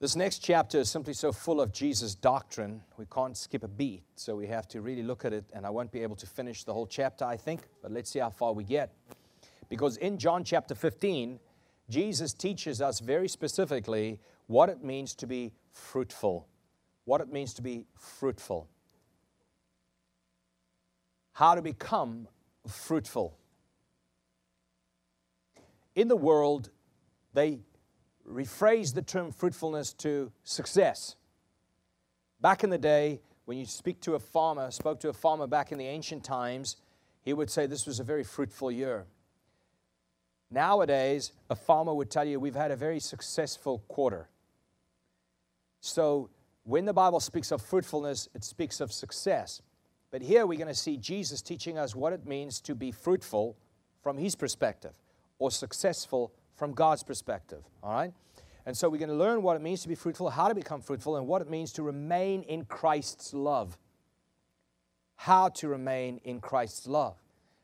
This next chapter is simply so full of Jesus' doctrine, we can't skip a beat. So we have to really look at it, and I won't be able to finish the whole chapter, I think, but let's see how far we get. Because in John chapter 15, Jesus teaches us very specifically what it means to be fruitful. What it means to be fruitful. How to become fruitful. In the world, they rephrase the term fruitfulness to success. Back in the day, when you speak to a farmer, spoke to a farmer back in the ancient times, he would say this was a very fruitful year. Nowadays, a farmer would tell you we've had a very successful quarter. So, when the Bible speaks of fruitfulness, it speaks of success. But here we're going to see Jesus teaching us what it means to be fruitful from his perspective or successful from God's perspective. All right? And so we're going to learn what it means to be fruitful, how to become fruitful, and what it means to remain in Christ's love. How to remain in Christ's love.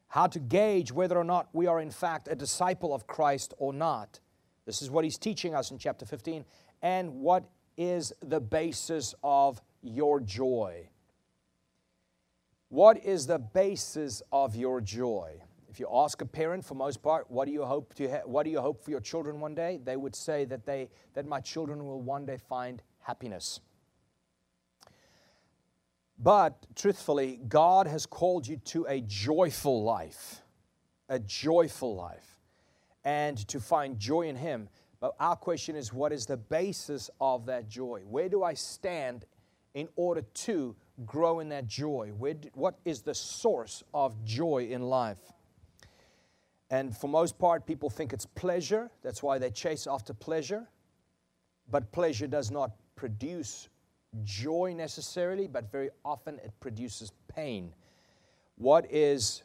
How to gauge whether or not we are, in fact, a disciple of Christ or not. This is what he's teaching us in chapter 15. And what is the basis of your joy? What is the basis of your joy? If you ask a parent, for most part, what do you hope to ha- what do you hope for your children one day? They would say that they that my children will one day find happiness. But truthfully, God has called you to a joyful life, a joyful life, and to find joy in Him. But our question is, what is the basis of that joy? Where do I stand in order to grow in that joy? Where, what is the source of joy in life? And for most part, people think it's pleasure. That's why they chase after pleasure. But pleasure does not produce joy necessarily, but very often it produces pain. What is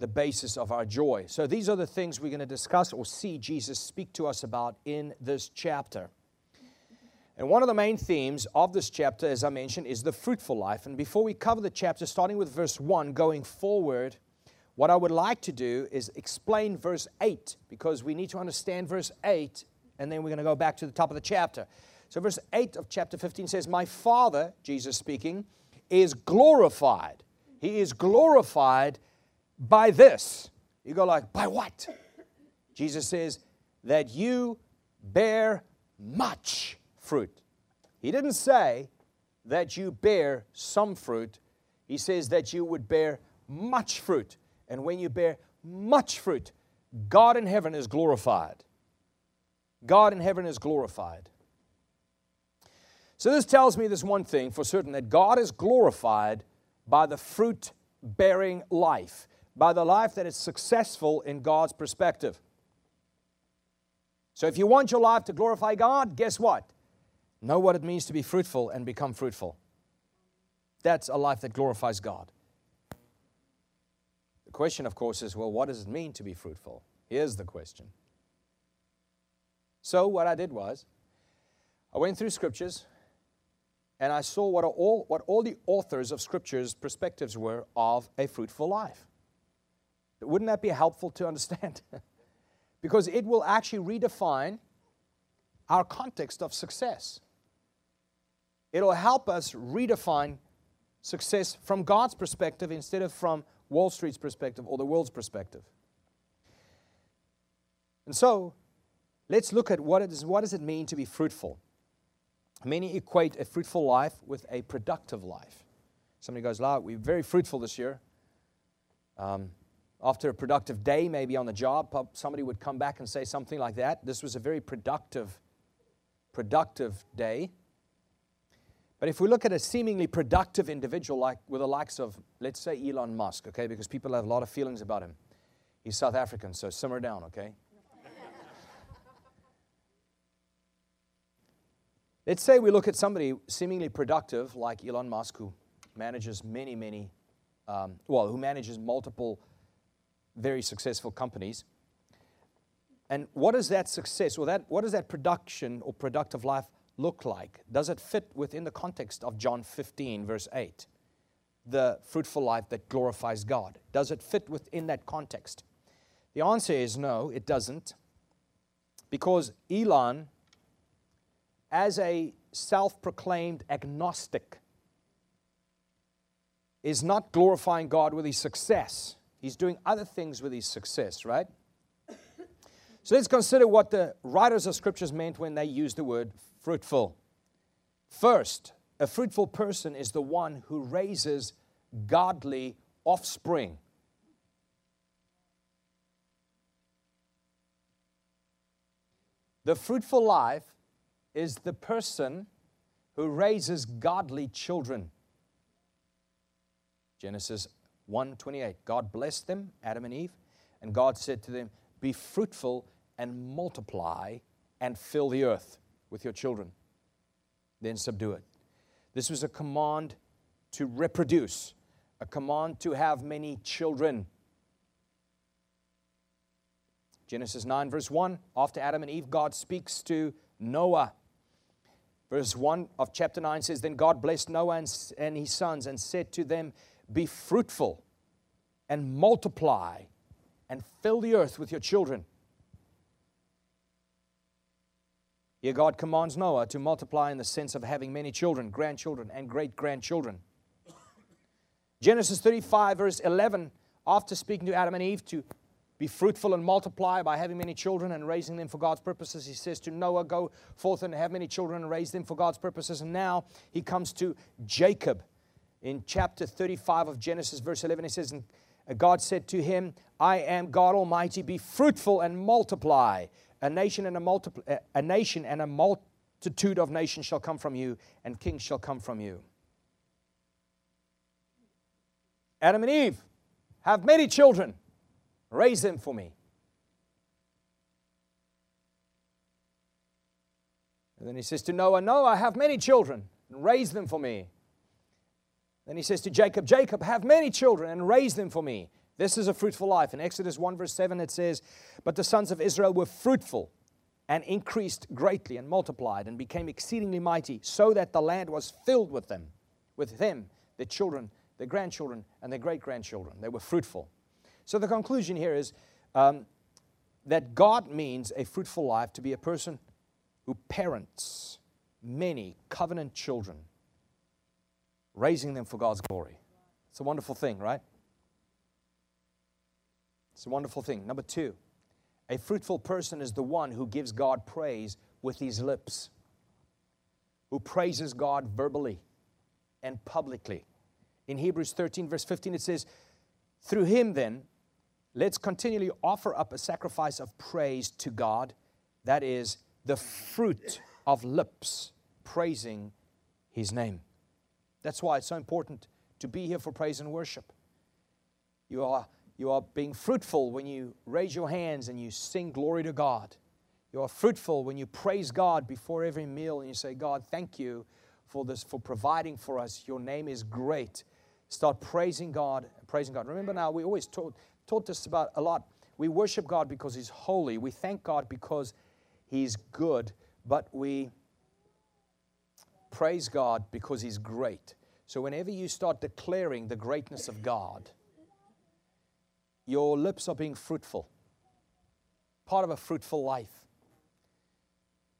the basis of our joy? So these are the things we're going to discuss or see Jesus speak to us about in this chapter. And one of the main themes of this chapter, as I mentioned, is the fruitful life. And before we cover the chapter, starting with verse 1, going forward, what I would like to do is explain verse 8 because we need to understand verse 8 and then we're going to go back to the top of the chapter. So, verse 8 of chapter 15 says, My Father, Jesus speaking, is glorified. He is glorified by this. You go like, by what? Jesus says, that you bear much fruit. He didn't say that you bear some fruit. He says that you would bear much fruit. And when you bear much fruit, God in heaven is glorified. God in heaven is glorified. So, this tells me this one thing for certain that God is glorified by the fruit bearing life, by the life that is successful in God's perspective. So, if you want your life to glorify God, guess what? Know what it means to be fruitful and become fruitful. That's a life that glorifies God. Question, of course, is well, what does it mean to be fruitful? Here's the question. So, what I did was, I went through scriptures and I saw what are all, what all the authors of Scripture's perspectives were of a fruitful life. Wouldn't that be helpful to understand? because it will actually redefine our context of success. It'll help us redefine success from God's perspective instead of from Wall Street's perspective or the world's perspective. And so, let's look at what, it is, what does it mean to be fruitful. Many equate a fruitful life with a productive life. Somebody goes, "La, we're very fruitful this year." Um, after a productive day, maybe on the job, somebody would come back and say something like that. This was a very productive, productive day. But if we look at a seemingly productive individual, like with the likes of, let's say, Elon Musk, okay, because people have a lot of feelings about him. He's South African, so simmer down, okay? Let's say we look at somebody seemingly productive like Elon Musk, who manages many, many, um, well, who manages multiple very successful companies. And what is that success, or that, what does that production or productive life look like? Does it fit within the context of John 15, verse 8? The fruitful life that glorifies God. Does it fit within that context? The answer is no, it doesn't. Because Elon as a self proclaimed agnostic, is not glorifying God with his success. He's doing other things with his success, right? So let's consider what the writers of scriptures meant when they used the word fruitful. First, a fruitful person is the one who raises godly offspring. The fruitful life is the person who raises godly children. Genesis 1:28. God blessed them, Adam and Eve, and God said to them, "Be fruitful and multiply and fill the earth with your children. Then subdue it." This was a command to reproduce, a command to have many children. Genesis 9, verse 1, after Adam and Eve, God speaks to Noah. Verse 1 of chapter 9 says, Then God blessed Noah and, and his sons and said to them, Be fruitful and multiply and fill the earth with your children. Here, God commands Noah to multiply in the sense of having many children, grandchildren, and great grandchildren. Genesis 35, verse 11, after speaking to Adam and Eve to be fruitful and multiply by having many children and raising them for God's purposes. He says to Noah, Go forth and have many children and raise them for God's purposes. And now he comes to Jacob in chapter 35 of Genesis, verse 11. He says, And God said to him, I am God Almighty, be fruitful and multiply. A nation and a, multipl- a nation and a multitude of nations shall come from you, and kings shall come from you. Adam and Eve have many children. Raise them for me. And then he says to Noah, Noah, I have many children, raise them for me. Then he says to Jacob, Jacob, have many children, and raise them for me. This is a fruitful life. In Exodus 1, verse 7, it says, But the sons of Israel were fruitful and increased greatly and multiplied and became exceedingly mighty, so that the land was filled with them, with them, their children, their grandchildren, and their great grandchildren. They were fruitful. So the conclusion here is um, that God means a fruitful life to be a person who parents many covenant children, raising them for God's glory. It's a wonderful thing, right? It's a wonderful thing. Number two, a fruitful person is the one who gives God praise with his lips, who praises God verbally and publicly. In Hebrews 13, verse 15, it says, Through him, then, let's continually offer up a sacrifice of praise to God. That is the fruit of lips praising His name. That's why it's so important to be here for praise and worship. You are, you are being fruitful when you raise your hands and you sing glory to God. You are fruitful when you praise God before every meal and you say, God, thank you for this, for providing for us. Your name is great. Start praising God, praising God. Remember now, we always taught taught us about a lot. We worship God because He's holy. We thank God because He's good, but we praise God because He's great. So, whenever you start declaring the greatness of God, your lips are being fruitful, part of a fruitful life.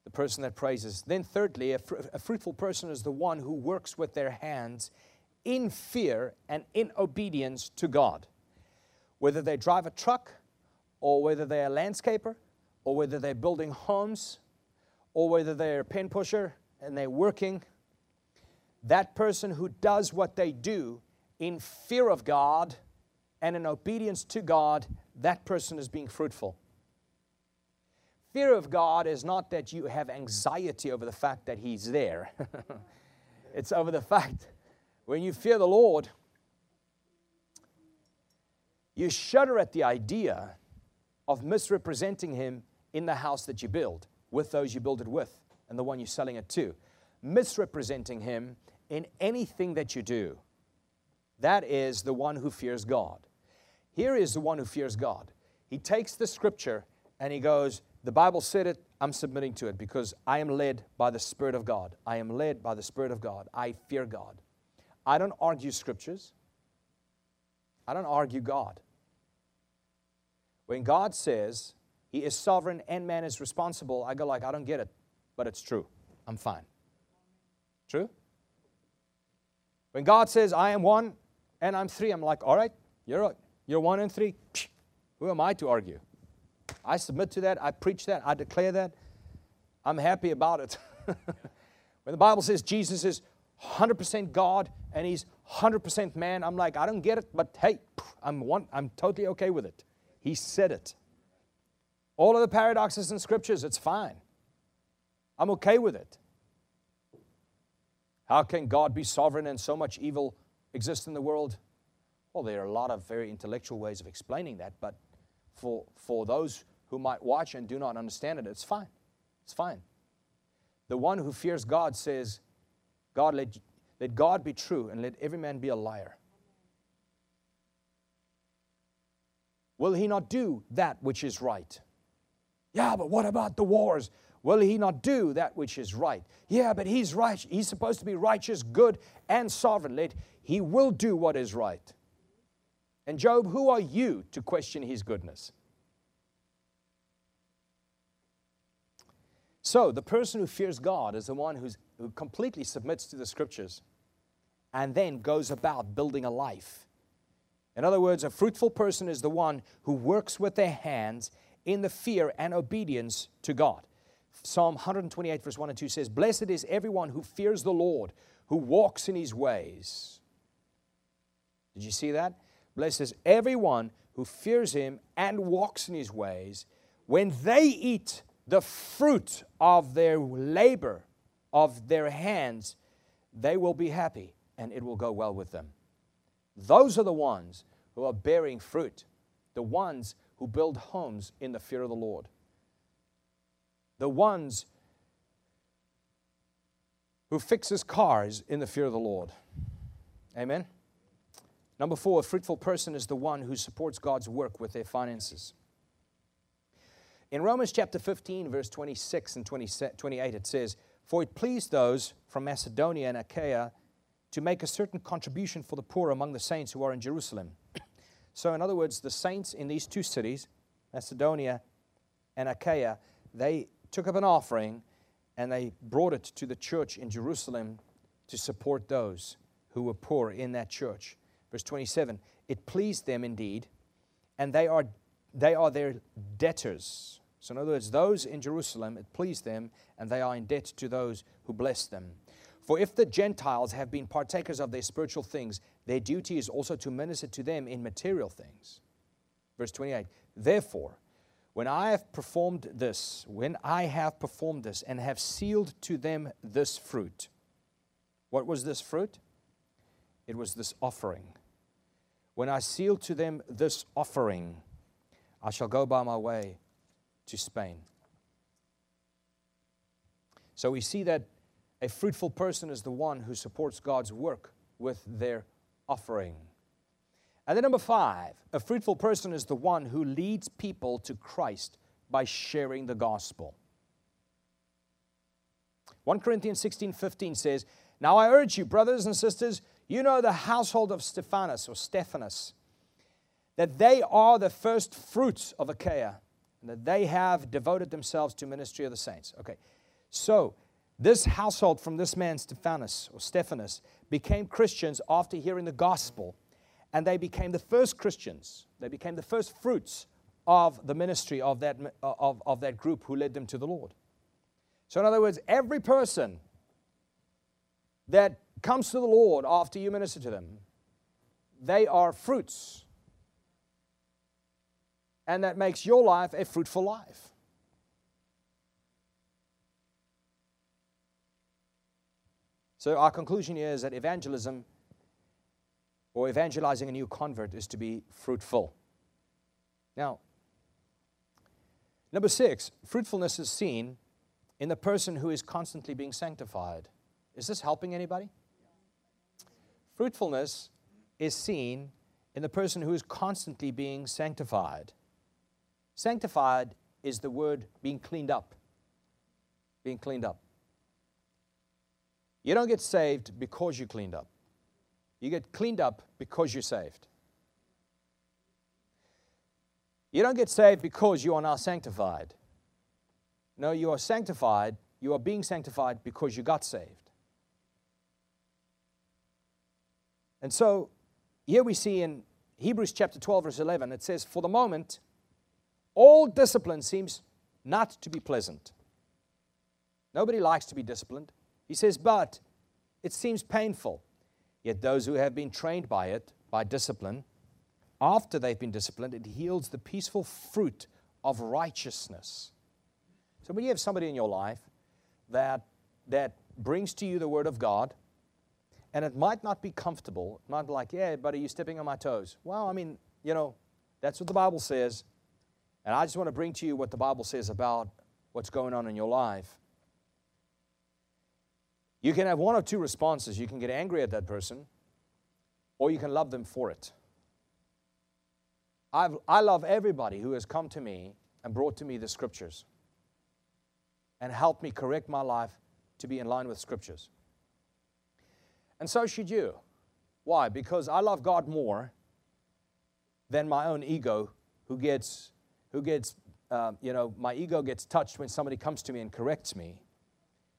The person that praises. Then, thirdly, a, fr- a fruitful person is the one who works with their hands in fear and in obedience to God whether they drive a truck or whether they're a landscaper or whether they're building homes or whether they're a pen pusher and they're working, that person who does what they do in fear of God and in obedience to God, that person is being fruitful. Fear of God is not that you have anxiety over the fact that He's there, it's over the fact when you fear the Lord, you shudder at the idea of misrepresenting him in the house that you build, with those you build it with, and the one you're selling it to. Misrepresenting him in anything that you do. That is the one who fears God. Here is the one who fears God. He takes the scripture and he goes, The Bible said it, I'm submitting to it because I am led by the Spirit of God. I am led by the Spirit of God. I fear God. I don't argue scriptures, I don't argue God. When God says He is sovereign and man is responsible, I go like, I don't get it, but it's true. I'm fine. True? When God says, I am one and I'm three, I'm like, all right, you're, you're one and three. Who am I to argue? I submit to that. I preach that. I declare that. I'm happy about it. when the Bible says Jesus is 100% God and he's 100% man, I'm like, I don't get it, but hey, I'm, one, I'm totally okay with it. He said it. All of the paradoxes in scriptures, it's fine. I'm okay with it. How can God be sovereign and so much evil exist in the world? Well, there are a lot of very intellectual ways of explaining that, but for, for those who might watch and do not understand it, it's fine. It's fine. The one who fears God says, God, let, let God be true and let every man be a liar. Will he not do that which is right? Yeah, but what about the wars? Will he not do that which is right? Yeah, but he's right. He's supposed to be righteous, good, and sovereign. Let he will do what is right. And Job, who are you to question his goodness? So, the person who fears God is the one who's, who completely submits to the scriptures and then goes about building a life. In other words, a fruitful person is the one who works with their hands in the fear and obedience to God. Psalm 128, verse 1 and 2 says, Blessed is everyone who fears the Lord, who walks in his ways. Did you see that? Blessed is everyone who fears him and walks in his ways. When they eat the fruit of their labor, of their hands, they will be happy and it will go well with them. Those are the ones who are bearing fruit, the ones who build homes in the fear of the Lord the ones who fixes cars in the fear of the Lord. Amen. Number four, a fruitful person is the one who supports God's work with their finances. In Romans chapter 15, verse 26 and 28, it says, For it pleased those from Macedonia and Achaia to make a certain contribution for the poor among the saints who are in Jerusalem. so, in other words, the saints in these two cities, Macedonia and Achaia, they took up an offering and they brought it to the church in Jerusalem to support those who were poor in that church. Verse 27 It pleased them indeed, and they are, they are their debtors. So, in other words, those in Jerusalem, it pleased them, and they are in debt to those who bless them. For if the Gentiles have been partakers of their spiritual things, their duty is also to minister to them in material things. Verse 28 Therefore, when I have performed this, when I have performed this and have sealed to them this fruit. What was this fruit? It was this offering. When I seal to them this offering, I shall go by my way to Spain. So we see that a fruitful person is the one who supports God's work with their offering. And then, number five, a fruitful person is the one who leads people to Christ by sharing the gospel. 1 Corinthians 16 15 says, Now I urge you, brothers and sisters, you know the household of Stephanus or Stephanus, that they are the first fruits of Achaia, and that they have devoted themselves to ministry of the saints. Okay, so this household from this man Stephanus or Stephanus became Christians after hearing the gospel and they became the first Christians. They became the first fruits of the ministry of that, of, of that group who led them to the Lord. So, in other words, every person that comes to the Lord after you minister to them, they are fruits. And that makes your life a fruitful life. So, our conclusion here is that evangelism or evangelizing a new convert is to be fruitful. Now, number six, fruitfulness is seen in the person who is constantly being sanctified. Is this helping anybody? Fruitfulness is seen in the person who is constantly being sanctified. Sanctified is the word being cleaned up. Being cleaned up. You don't get saved because you cleaned up. You get cleaned up because you're saved. You don't get saved because you are now sanctified. No, you are sanctified You are being sanctified because you got saved. And so here we see in Hebrews chapter 12, verse 11, it says, For the moment, all discipline seems not to be pleasant. Nobody likes to be disciplined. He says, But it seems painful. Yet those who have been trained by it, by discipline, after they've been disciplined, it yields the peaceful fruit of righteousness. So when you have somebody in your life that, that brings to you the Word of God, and it might not be comfortable, be like, yeah, but are you stepping on my toes? Well, I mean, you know, that's what the Bible says. And I just want to bring to you what the Bible says about what's going on in your life. You can have one of two responses. You can get angry at that person, or you can love them for it. I've, I love everybody who has come to me and brought to me the scriptures and helped me correct my life to be in line with scriptures. And so should you. Why? Because I love God more than my own ego, who gets, who gets, uh, you know, my ego gets touched when somebody comes to me and corrects me.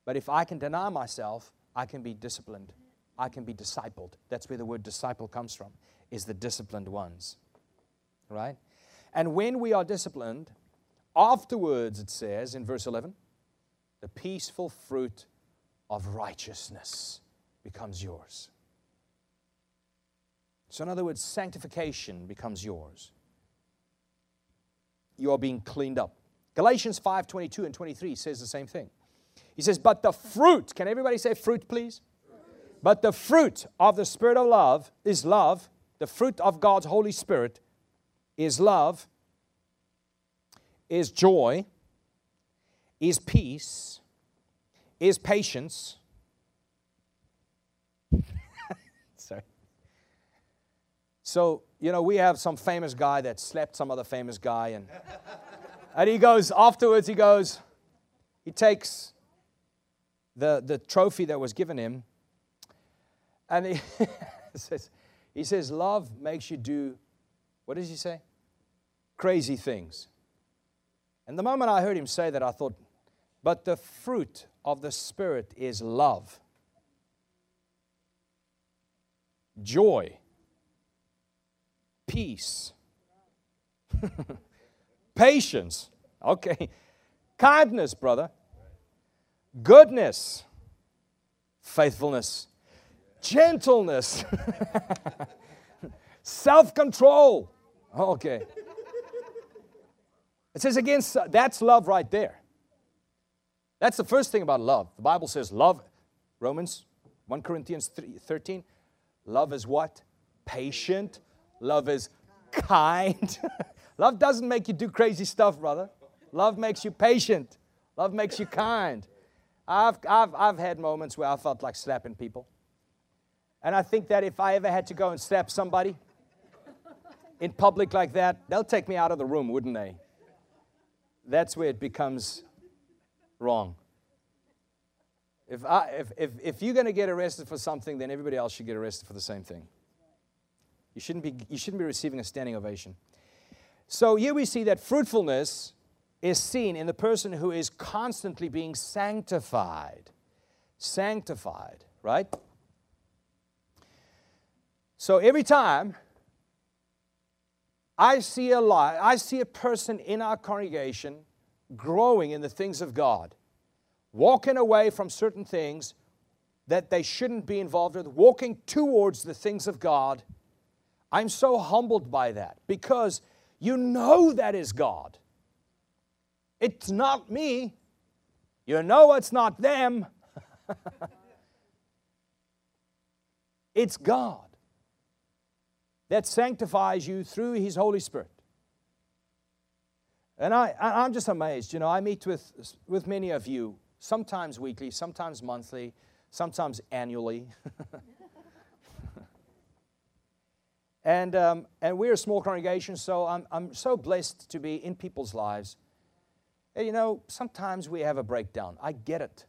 But if I can deny myself, I can be disciplined. I can be discipled. That's where the word disciple comes from, is the disciplined ones. Right? And when we are disciplined, afterwards, it says in verse 11, the peaceful fruit of righteousness becomes yours. So, in other words, sanctification becomes yours. You are being cleaned up. Galatians 5 22 and 23 says the same thing. He says, But the fruit, can everybody say fruit, please? But the fruit of the Spirit of love is love. The fruit of God's Holy Spirit is love, is joy, is peace, is patience. Sorry. So, you know, we have some famous guy that slept some other famous guy, and, and he goes, afterwards, he goes, he takes the, the trophy that was given him, and he says, he says, love makes you do, what does he say? Crazy things. And the moment I heard him say that, I thought, but the fruit of the Spirit is love, joy, peace, patience. Okay. Kindness, brother. Goodness, faithfulness, gentleness, self control. Okay. It says against that's love right there. That's the first thing about love. The Bible says love, Romans 1 Corinthians 3, 13. Love is what? Patient. Love is kind. love doesn't make you do crazy stuff, brother. Love makes you patient. Love makes you kind. I've, I've, I've had moments where I felt like slapping people. And I think that if I ever had to go and slap somebody in public like that, they'll take me out of the room, wouldn't they? That's where it becomes wrong. If, I, if, if, if you're going to get arrested for something, then everybody else should get arrested for the same thing. You shouldn't be, you shouldn't be receiving a standing ovation. So here we see that fruitfulness is seen in the person who is constantly being sanctified. Sanctified, right? So every time I see a lie, I see a person in our congregation growing in the things of God, walking away from certain things that they shouldn't be involved with, walking towards the things of God. I'm so humbled by that because you know that is God. It's not me. You know it's not them. it's God that sanctifies you through His Holy Spirit. And I, I'm just amazed. You know, I meet with, with many of you, sometimes weekly, sometimes monthly, sometimes annually. and, um, and we're a small congregation, so I'm, I'm so blessed to be in people's lives you know, sometimes we have a breakdown. I get it.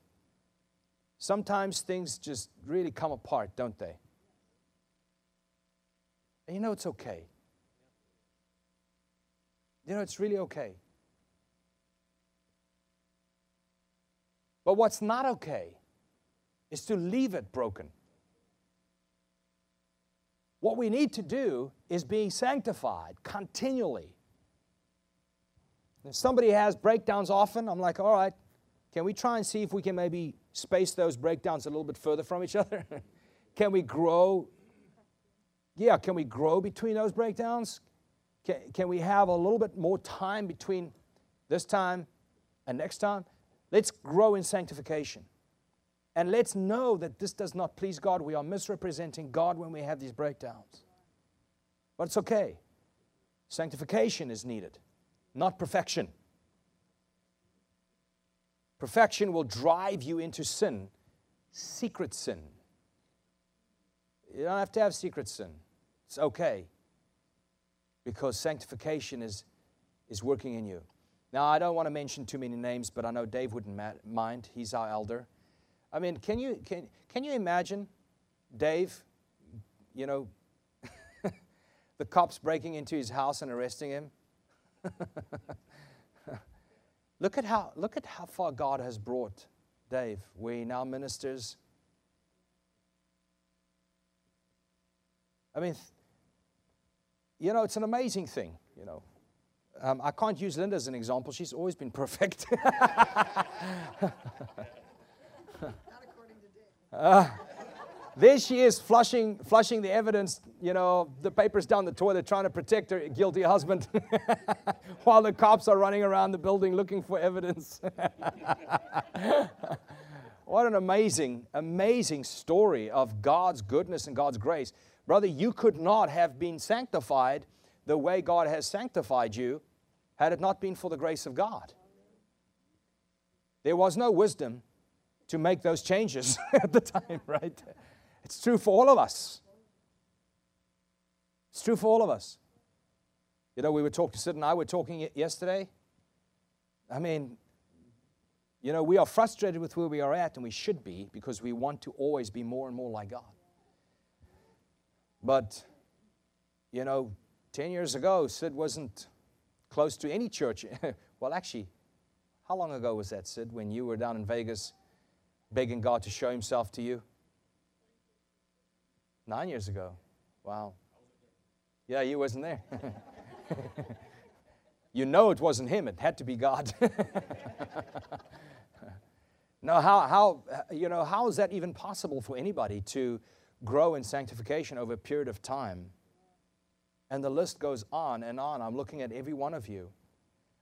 Sometimes things just really come apart, don't they? And you know, it's okay. You know, it's really okay. But what's not okay is to leave it broken. What we need to do is be sanctified continually. If somebody has breakdowns often, I'm like, all right, can we try and see if we can maybe space those breakdowns a little bit further from each other? can we grow? Yeah, can we grow between those breakdowns? Can, can we have a little bit more time between this time and next time? Let's grow in sanctification. And let's know that this does not please God. We are misrepresenting God when we have these breakdowns. But it's okay. Sanctification is needed, not perfection. Perfection will drive you into sin, secret sin. You don't have to have secret sin. It's okay because sanctification is, is working in you. Now, I don't want to mention too many names, but I know Dave wouldn't mind. He's our elder. I mean, can you, can, can you imagine Dave, you know, the cops breaking into his house and arresting him? look, at how, look at how far God has brought Dave, where he now ministers. I mean, you know, it's an amazing thing, you know. Um, I can't use Linda as an example. She's always been perfect. Uh, there she is flushing, flushing the evidence, you know, the papers down the toilet, trying to protect her guilty husband while the cops are running around the building looking for evidence. what an amazing, amazing story of God's goodness and God's grace. Brother, you could not have been sanctified the way God has sanctified you had it not been for the grace of God. There was no wisdom to make those changes at the time, right? It's true for all of us. It's true for all of us. You know, we were talking, Sid and I were talking yesterday. I mean, you know, we are frustrated with where we are at, and we should be because we want to always be more and more like God. But, you know, 10 years ago, Sid wasn't close to any church. well, actually, how long ago was that, Sid, when you were down in Vegas begging God to show Himself to you? Nine years ago. Wow. Yeah, you wasn't there. you know it wasn't Him, it had to be God. now, how, how, you know, how is that even possible for anybody to grow in sanctification over a period of time? And the list goes on and on. I'm looking at every one of you.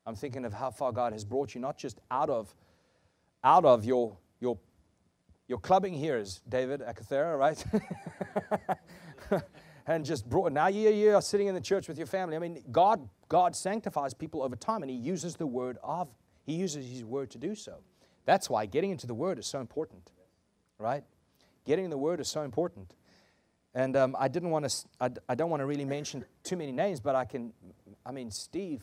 I'm thinking of how far God has brought you, not just out of, out of your, your your clubbing here is David Akathera, right? and just brought now you, you are sitting in the church with your family. I mean, God, God sanctifies people over time and He uses the word of, He uses His word to do so. That's why getting into the word is so important, right? Getting in the word is so important. And um, I didn't want to, I, I, don't want to really mention too many names, but I can, I mean, Steve,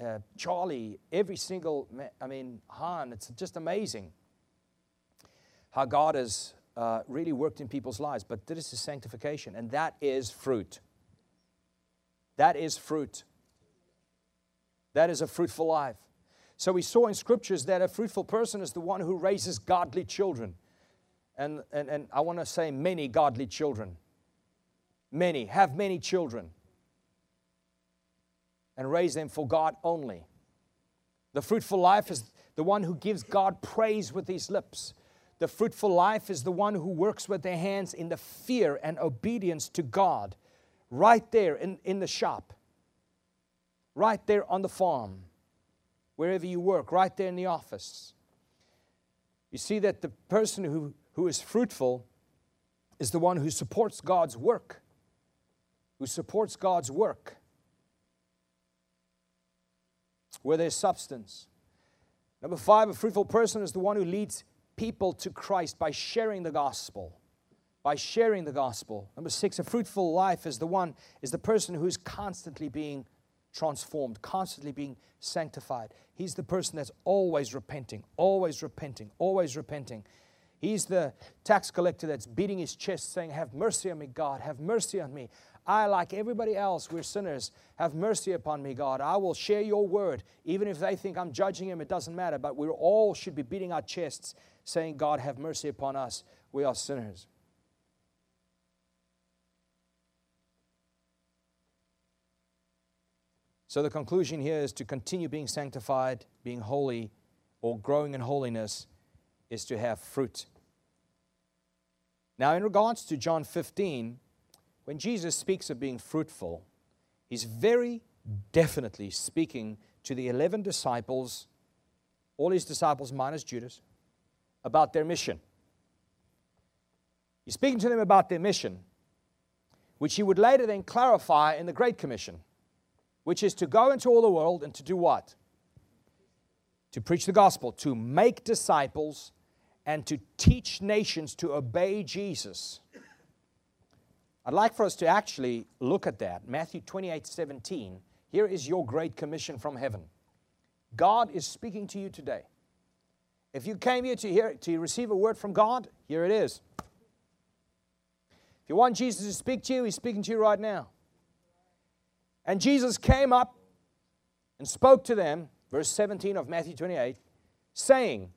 uh Charlie, every single, I mean, Han, it's just amazing how God has uh, really worked in people's lives. But this is sanctification, and that is fruit. That is fruit. That is a fruitful life. So we saw in scriptures that a fruitful person is the one who raises godly children. And, and, and I want to say many godly children. Many. Have many children. And raise them for God only. The fruitful life is the one who gives God praise with his lips. The fruitful life is the one who works with their hands in the fear and obedience to God, right there in, in the shop, right there on the farm, wherever you work, right there in the office. You see that the person who, who is fruitful is the one who supports God's work, who supports God's work, where there's substance. Number five, a fruitful person is the one who leads people to Christ by sharing the gospel. By sharing the gospel. Number six, a fruitful life is the one, is the person who's constantly being transformed, constantly being sanctified. He's the person that's always repenting, always repenting, always repenting. He's the tax collector that's beating his chest saying, Have mercy on me, God, have mercy on me. I, like everybody else, we're sinners. Have mercy upon me, God. I will share your word. Even if they think I'm judging him, it doesn't matter. But we all should be beating our chests saying, God, have mercy upon us. We are sinners. So the conclusion here is to continue being sanctified, being holy, or growing in holiness is to have fruit. Now, in regards to John 15, when Jesus speaks of being fruitful, he's very definitely speaking to the 11 disciples, all his disciples minus Judas, about their mission. He's speaking to them about their mission, which he would later then clarify in the Great Commission which is to go into all the world and to do what? To preach the gospel, to make disciples, and to teach nations to obey Jesus. I'd like for us to actually look at that. Matthew 28 17. Here is your great commission from heaven. God is speaking to you today. If you came here to hear to receive a word from God, here it is. If you want Jesus to speak to you, He's speaking to you right now. And Jesus came up and spoke to them, verse 17 of Matthew 28, saying,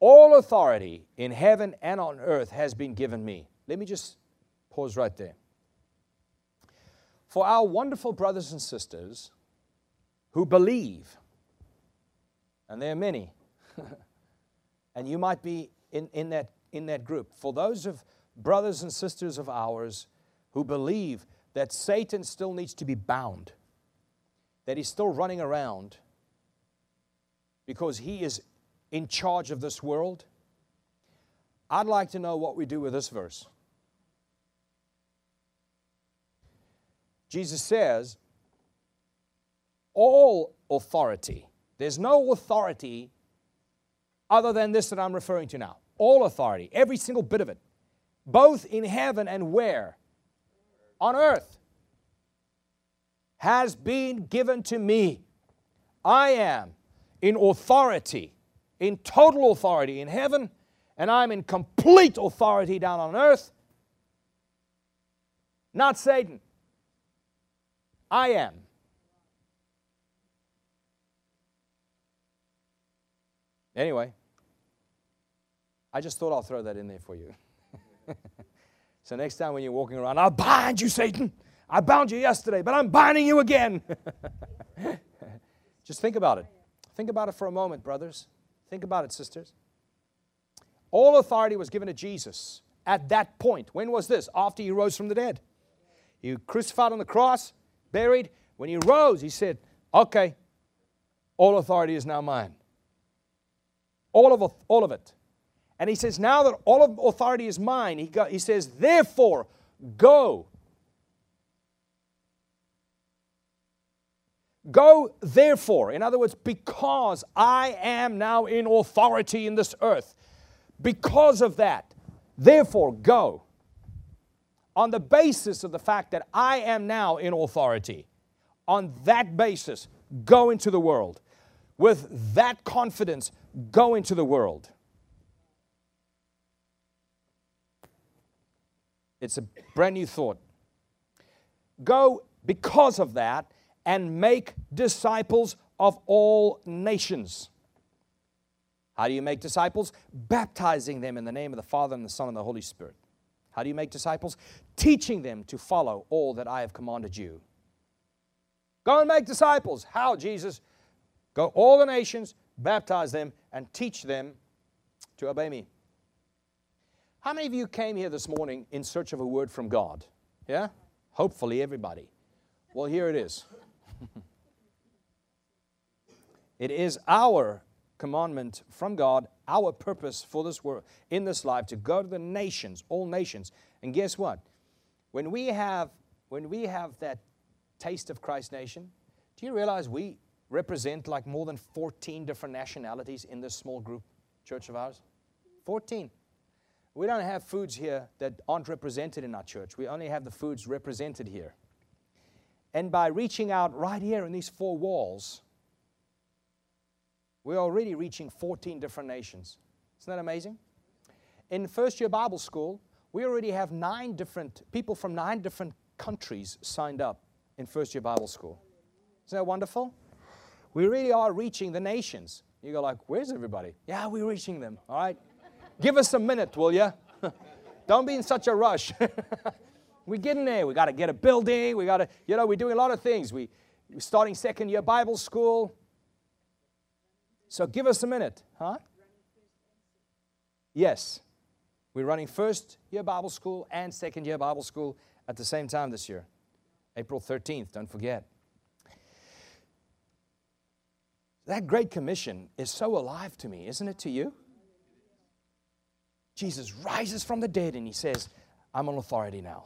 All authority in heaven and on earth has been given me. Let me just pause right there. For our wonderful brothers and sisters who believe, and there are many, and you might be in, in, that, in that group, for those of brothers and sisters of ours who believe that Satan still needs to be bound, that he's still running around because he is in charge of this world. I'd like to know what we do with this verse. Jesus says, All authority, there's no authority other than this that I'm referring to now. All authority, every single bit of it, both in heaven and where? on earth has been given to me. I am in authority, in total authority in heaven, and I'm in complete authority down on earth. Not Satan. I am. Anyway, I just thought I'll throw that in there for you. So next time when you're walking around, I'll bind you, Satan. I bound you yesterday, but I'm binding you again. Just think about it. Think about it for a moment, brothers. Think about it, sisters. All authority was given to Jesus at that point. When was this? After he rose from the dead. He crucified on the cross, buried. When he rose, he said, Okay, all authority is now mine. All of, all of it. And he says, Now that all of authority is mine, he, got, he says, Therefore, go. Go, therefore. In other words, because I am now in authority in this earth, because of that, therefore, go. On the basis of the fact that I am now in authority, on that basis, go into the world. With that confidence, go into the world. It's a brand new thought. Go because of that and make disciples of all nations. How do you make disciples? Baptizing them in the name of the Father and the Son and the Holy Spirit. How do you make disciples? Teaching them to follow all that I have commanded you. Go and make disciples. How, Jesus? Go all the nations, baptize them, and teach them to obey me. How many of you came here this morning in search of a word from God? Yeah? Hopefully, everybody. Well, here it is. it is our commandment from God, our purpose for this world, in this life, to go to the nations, all nations. And guess what? When we have, when we have that taste of Christ's nation, do you realize we represent like more than 14 different nationalities in this small group church of ours? 14. We don't have foods here that aren't represented in our church. We only have the foods represented here. And by reaching out right here in these four walls, we're already reaching 14 different nations. Isn't that amazing? in first year Bible school, we already have nine different people from nine different countries signed up in first year Bible school. Isn't that wonderful? We really are reaching the nations. You go like, where's everybody? Yeah, we're reaching them. All right. Give us a minute, will you? Don't be in such a rush. we're getting there. We got to get a building. We got to, you know, we're doing a lot of things. We, we're starting second year Bible school. So give us a minute, huh? Yes. We're running first year Bible school and second year Bible school at the same time this year. April 13th, don't forget. That Great Commission is so alive to me, isn't it to you? Jesus rises from the dead and he says, I'm on authority now.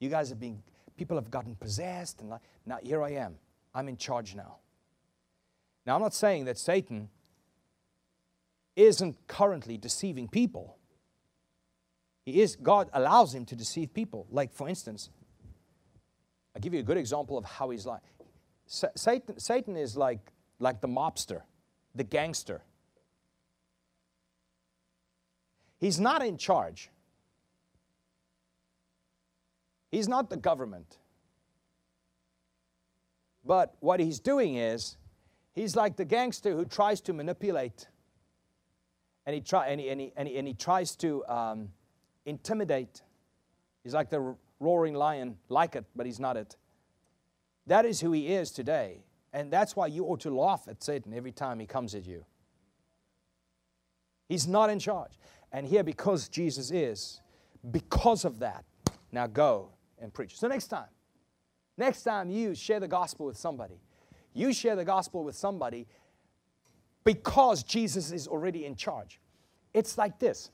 You guys have been, people have gotten possessed, and now here I am. I'm in charge now. Now, I'm not saying that Satan isn't currently deceiving people. He is, God allows him to deceive people. Like, for instance, I'll give you a good example of how he's like. Satan, Satan is like, like the mobster, the gangster. He's not in charge. He's not the government. But what he's doing is, he's like the gangster who tries to manipulate and he, try, and he, and he, and he, and he tries to um, intimidate. He's like the roaring lion, like it, but he's not it. That is who he is today. And that's why you ought to laugh at Satan every time he comes at you. He's not in charge. And here, because Jesus is, because of that, now go and preach. So, next time, next time you share the gospel with somebody, you share the gospel with somebody because Jesus is already in charge. It's like this.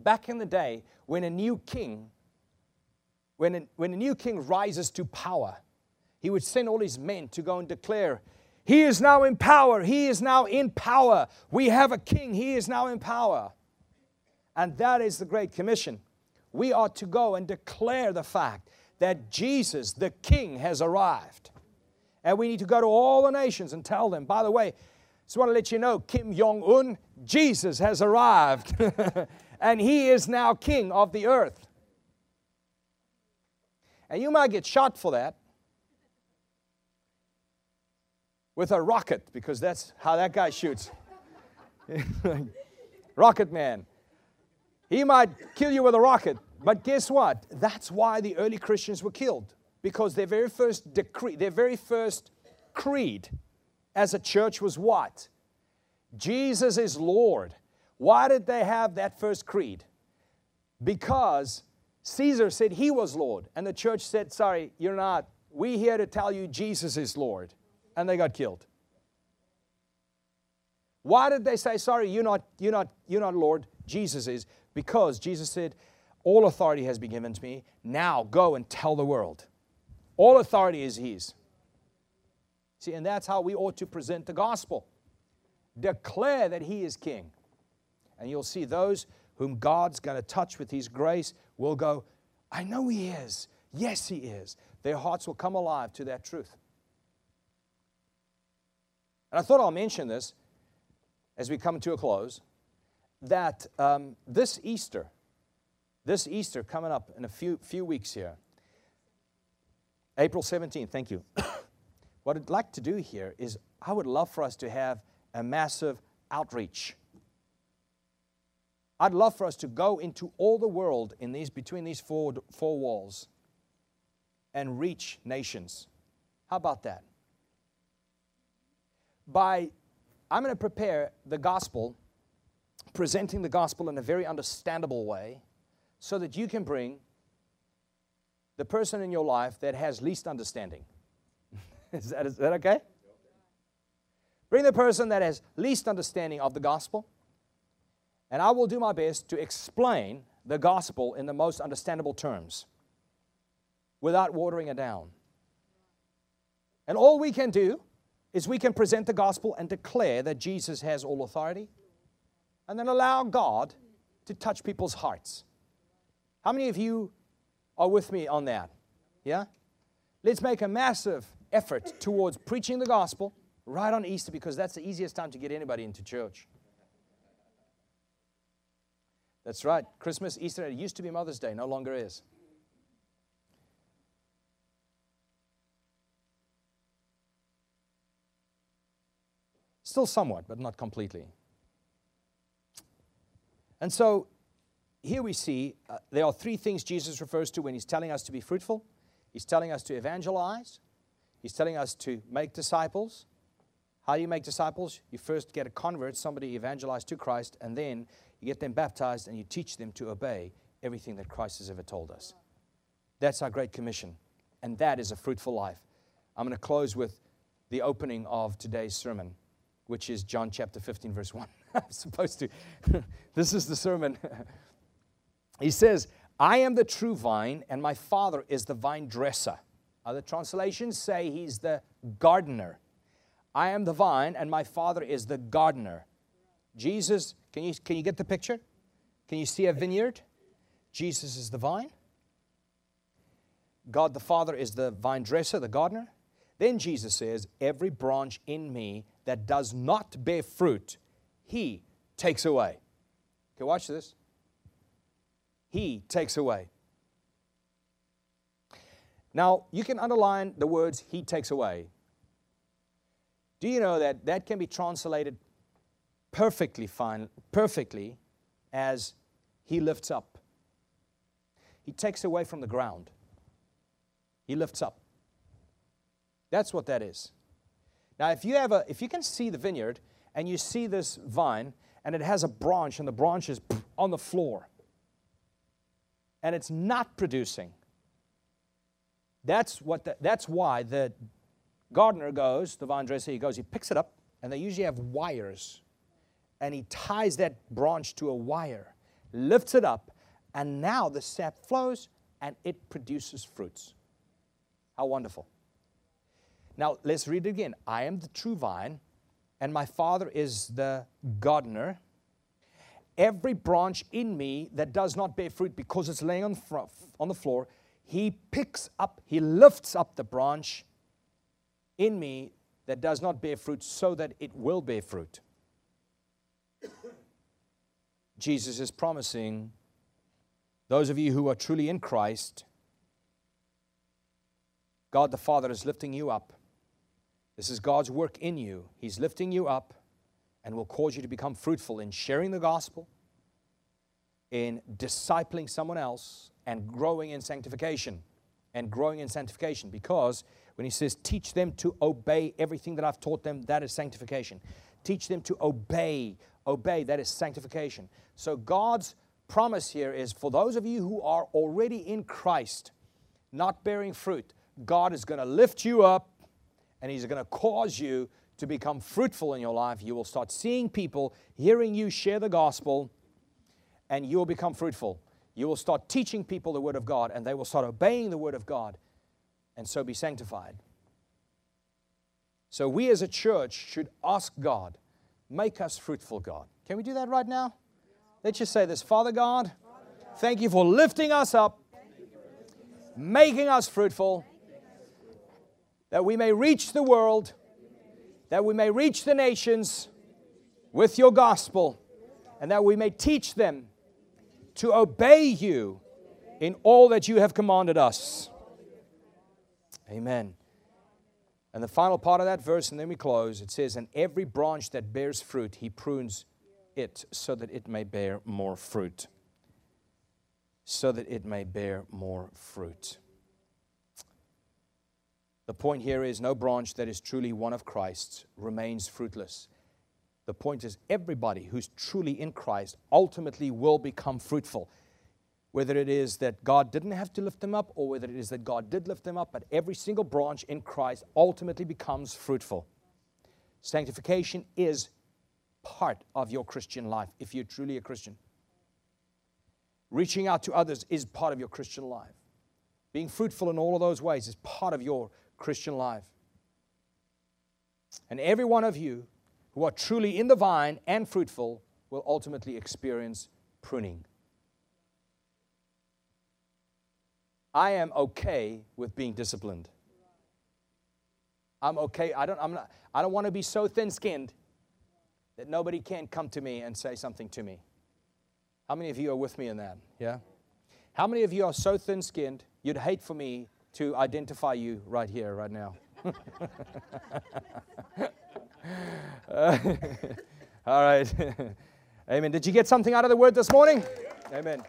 Back in the day, when a new king, when a, when a new king rises to power, he would send all his men to go and declare, He is now in power. He is now in power. We have a king. He is now in power. And that is the Great Commission. We are to go and declare the fact that Jesus, the king, has arrived. And we need to go to all the nations and tell them, by the way, just want to let you know Kim Jong un, Jesus has arrived. and he is now king of the earth. And you might get shot for that with a rocket, because that's how that guy shoots. rocket man. He might kill you with a rocket, but guess what? That's why the early Christians were killed, because their very first decree, their very first creed as a church was what? Jesus is Lord. Why did they have that first creed? Because Caesar said he was Lord, and the church said, Sorry, you're not. We here to tell you Jesus is Lord. And they got killed. Why did they say, Sorry, you're not, you're not, you're not Lord, Jesus is? Because Jesus said, All authority has been given to me. Now go and tell the world. All authority is His. See, and that's how we ought to present the gospel. Declare that He is King. And you'll see those whom God's going to touch with His grace will go, I know He is. Yes, He is. Their hearts will come alive to that truth. And I thought I'll mention this as we come to a close that um, this Easter, this Easter coming up in a few, few weeks here, April 17th, thank you. what I'd like to do here is I would love for us to have a massive outreach. I'd love for us to go into all the world in these between these four, four walls and reach nations. How about that? By I'm going to prepare the gospel, presenting the gospel in a very understandable way, so that you can bring the person in your life that has least understanding. is, that, is that okay? Bring the person that has least understanding of the gospel, and I will do my best to explain the gospel in the most understandable terms without watering it down. And all we can do is we can present the gospel and declare that Jesus has all authority, and then allow God to touch people's hearts. How many of you are with me on that? Yeah? Let's make a massive effort towards preaching the gospel right on Easter because that's the easiest time to get anybody into church. That's right. Christmas, Easter, it used to be Mother's Day, no longer is. Still somewhat, but not completely. And so here we see uh, there are three things Jesus refers to when he's telling us to be fruitful. He's telling us to evangelize. He's telling us to make disciples. How do you make disciples? You first get a convert, somebody evangelized to Christ, and then you get them baptized and you teach them to obey everything that Christ has ever told us. That's our Great Commission. And that is a fruitful life. I'm going to close with the opening of today's sermon, which is John chapter 15, verse 1. I'm supposed to. this is the sermon. he says, I am the true vine, and my Father is the vine dresser. Other translations say he's the gardener. I am the vine, and my Father is the gardener. Jesus, can you, can you get the picture? Can you see a vineyard? Jesus is the vine. God the Father is the vine dresser, the gardener. Then Jesus says, Every branch in me that does not bear fruit, he takes away. Okay, watch this. He takes away. Now, you can underline the words He takes away. Do you know that that can be translated perfectly fine, perfectly as He lifts up? He takes away from the ground. He lifts up. That's what that is. Now, if you have a, if you can see the vineyard and you see this vine and it has a branch and the branch is on the floor and it's not producing, that's what. The, that's why the gardener goes, the vine dresser, he goes, he picks it up, and they usually have wires, and he ties that branch to a wire, lifts it up, and now the sap flows and it produces fruits. How wonderful. Now, let's read it again. I am the true vine, and my Father is the gardener. Every branch in me that does not bear fruit because it's laying on, on the floor, he picks up, he lifts up the branch in me that does not bear fruit so that it will bear fruit. Jesus is promising those of you who are truly in Christ, God the Father is lifting you up. This is God's work in you. He's lifting you up and will cause you to become fruitful in sharing the gospel, in discipling someone else, and growing in sanctification. And growing in sanctification because when he says, teach them to obey everything that I've taught them, that is sanctification. Teach them to obey, obey, that is sanctification. So God's promise here is for those of you who are already in Christ, not bearing fruit, God is going to lift you up and He's going to cause you to become fruitful in your life. You will start seeing people hearing you share the gospel, and you will become fruitful. You will start teaching people the Word of God, and they will start obeying the Word of God, and so be sanctified. So, we as a church should ask God, make us fruitful, God. Can we do that right now? Let's just say this Father God, thank you for lifting us up, making us fruitful, that we may reach the world, that we may reach the nations with your gospel, and that we may teach them to obey you in all that you have commanded us. Amen. And the final part of that verse, and then we close, it says, And every branch that bears fruit, he prunes it so that it may bear more fruit. So that it may bear more fruit. The point here is no branch that is truly one of Christ's remains fruitless. The point is, everybody who's truly in Christ ultimately will become fruitful. Whether it is that God didn't have to lift them up or whether it is that God did lift them up, but every single branch in Christ ultimately becomes fruitful. Sanctification is part of your Christian life if you're truly a Christian. Reaching out to others is part of your Christian life. Being fruitful in all of those ways is part of your Christian life. And every one of you who are truly in the vine and fruitful will ultimately experience pruning. I am okay with being disciplined. I'm okay. I don't, I'm not, I don't want to be so thin skinned that nobody can come to me and say something to me. How many of you are with me in that? Yeah? How many of you are so thin skinned, you'd hate for me to identify you right here, right now? uh, all right. Amen. Did you get something out of the word this morning? Amen.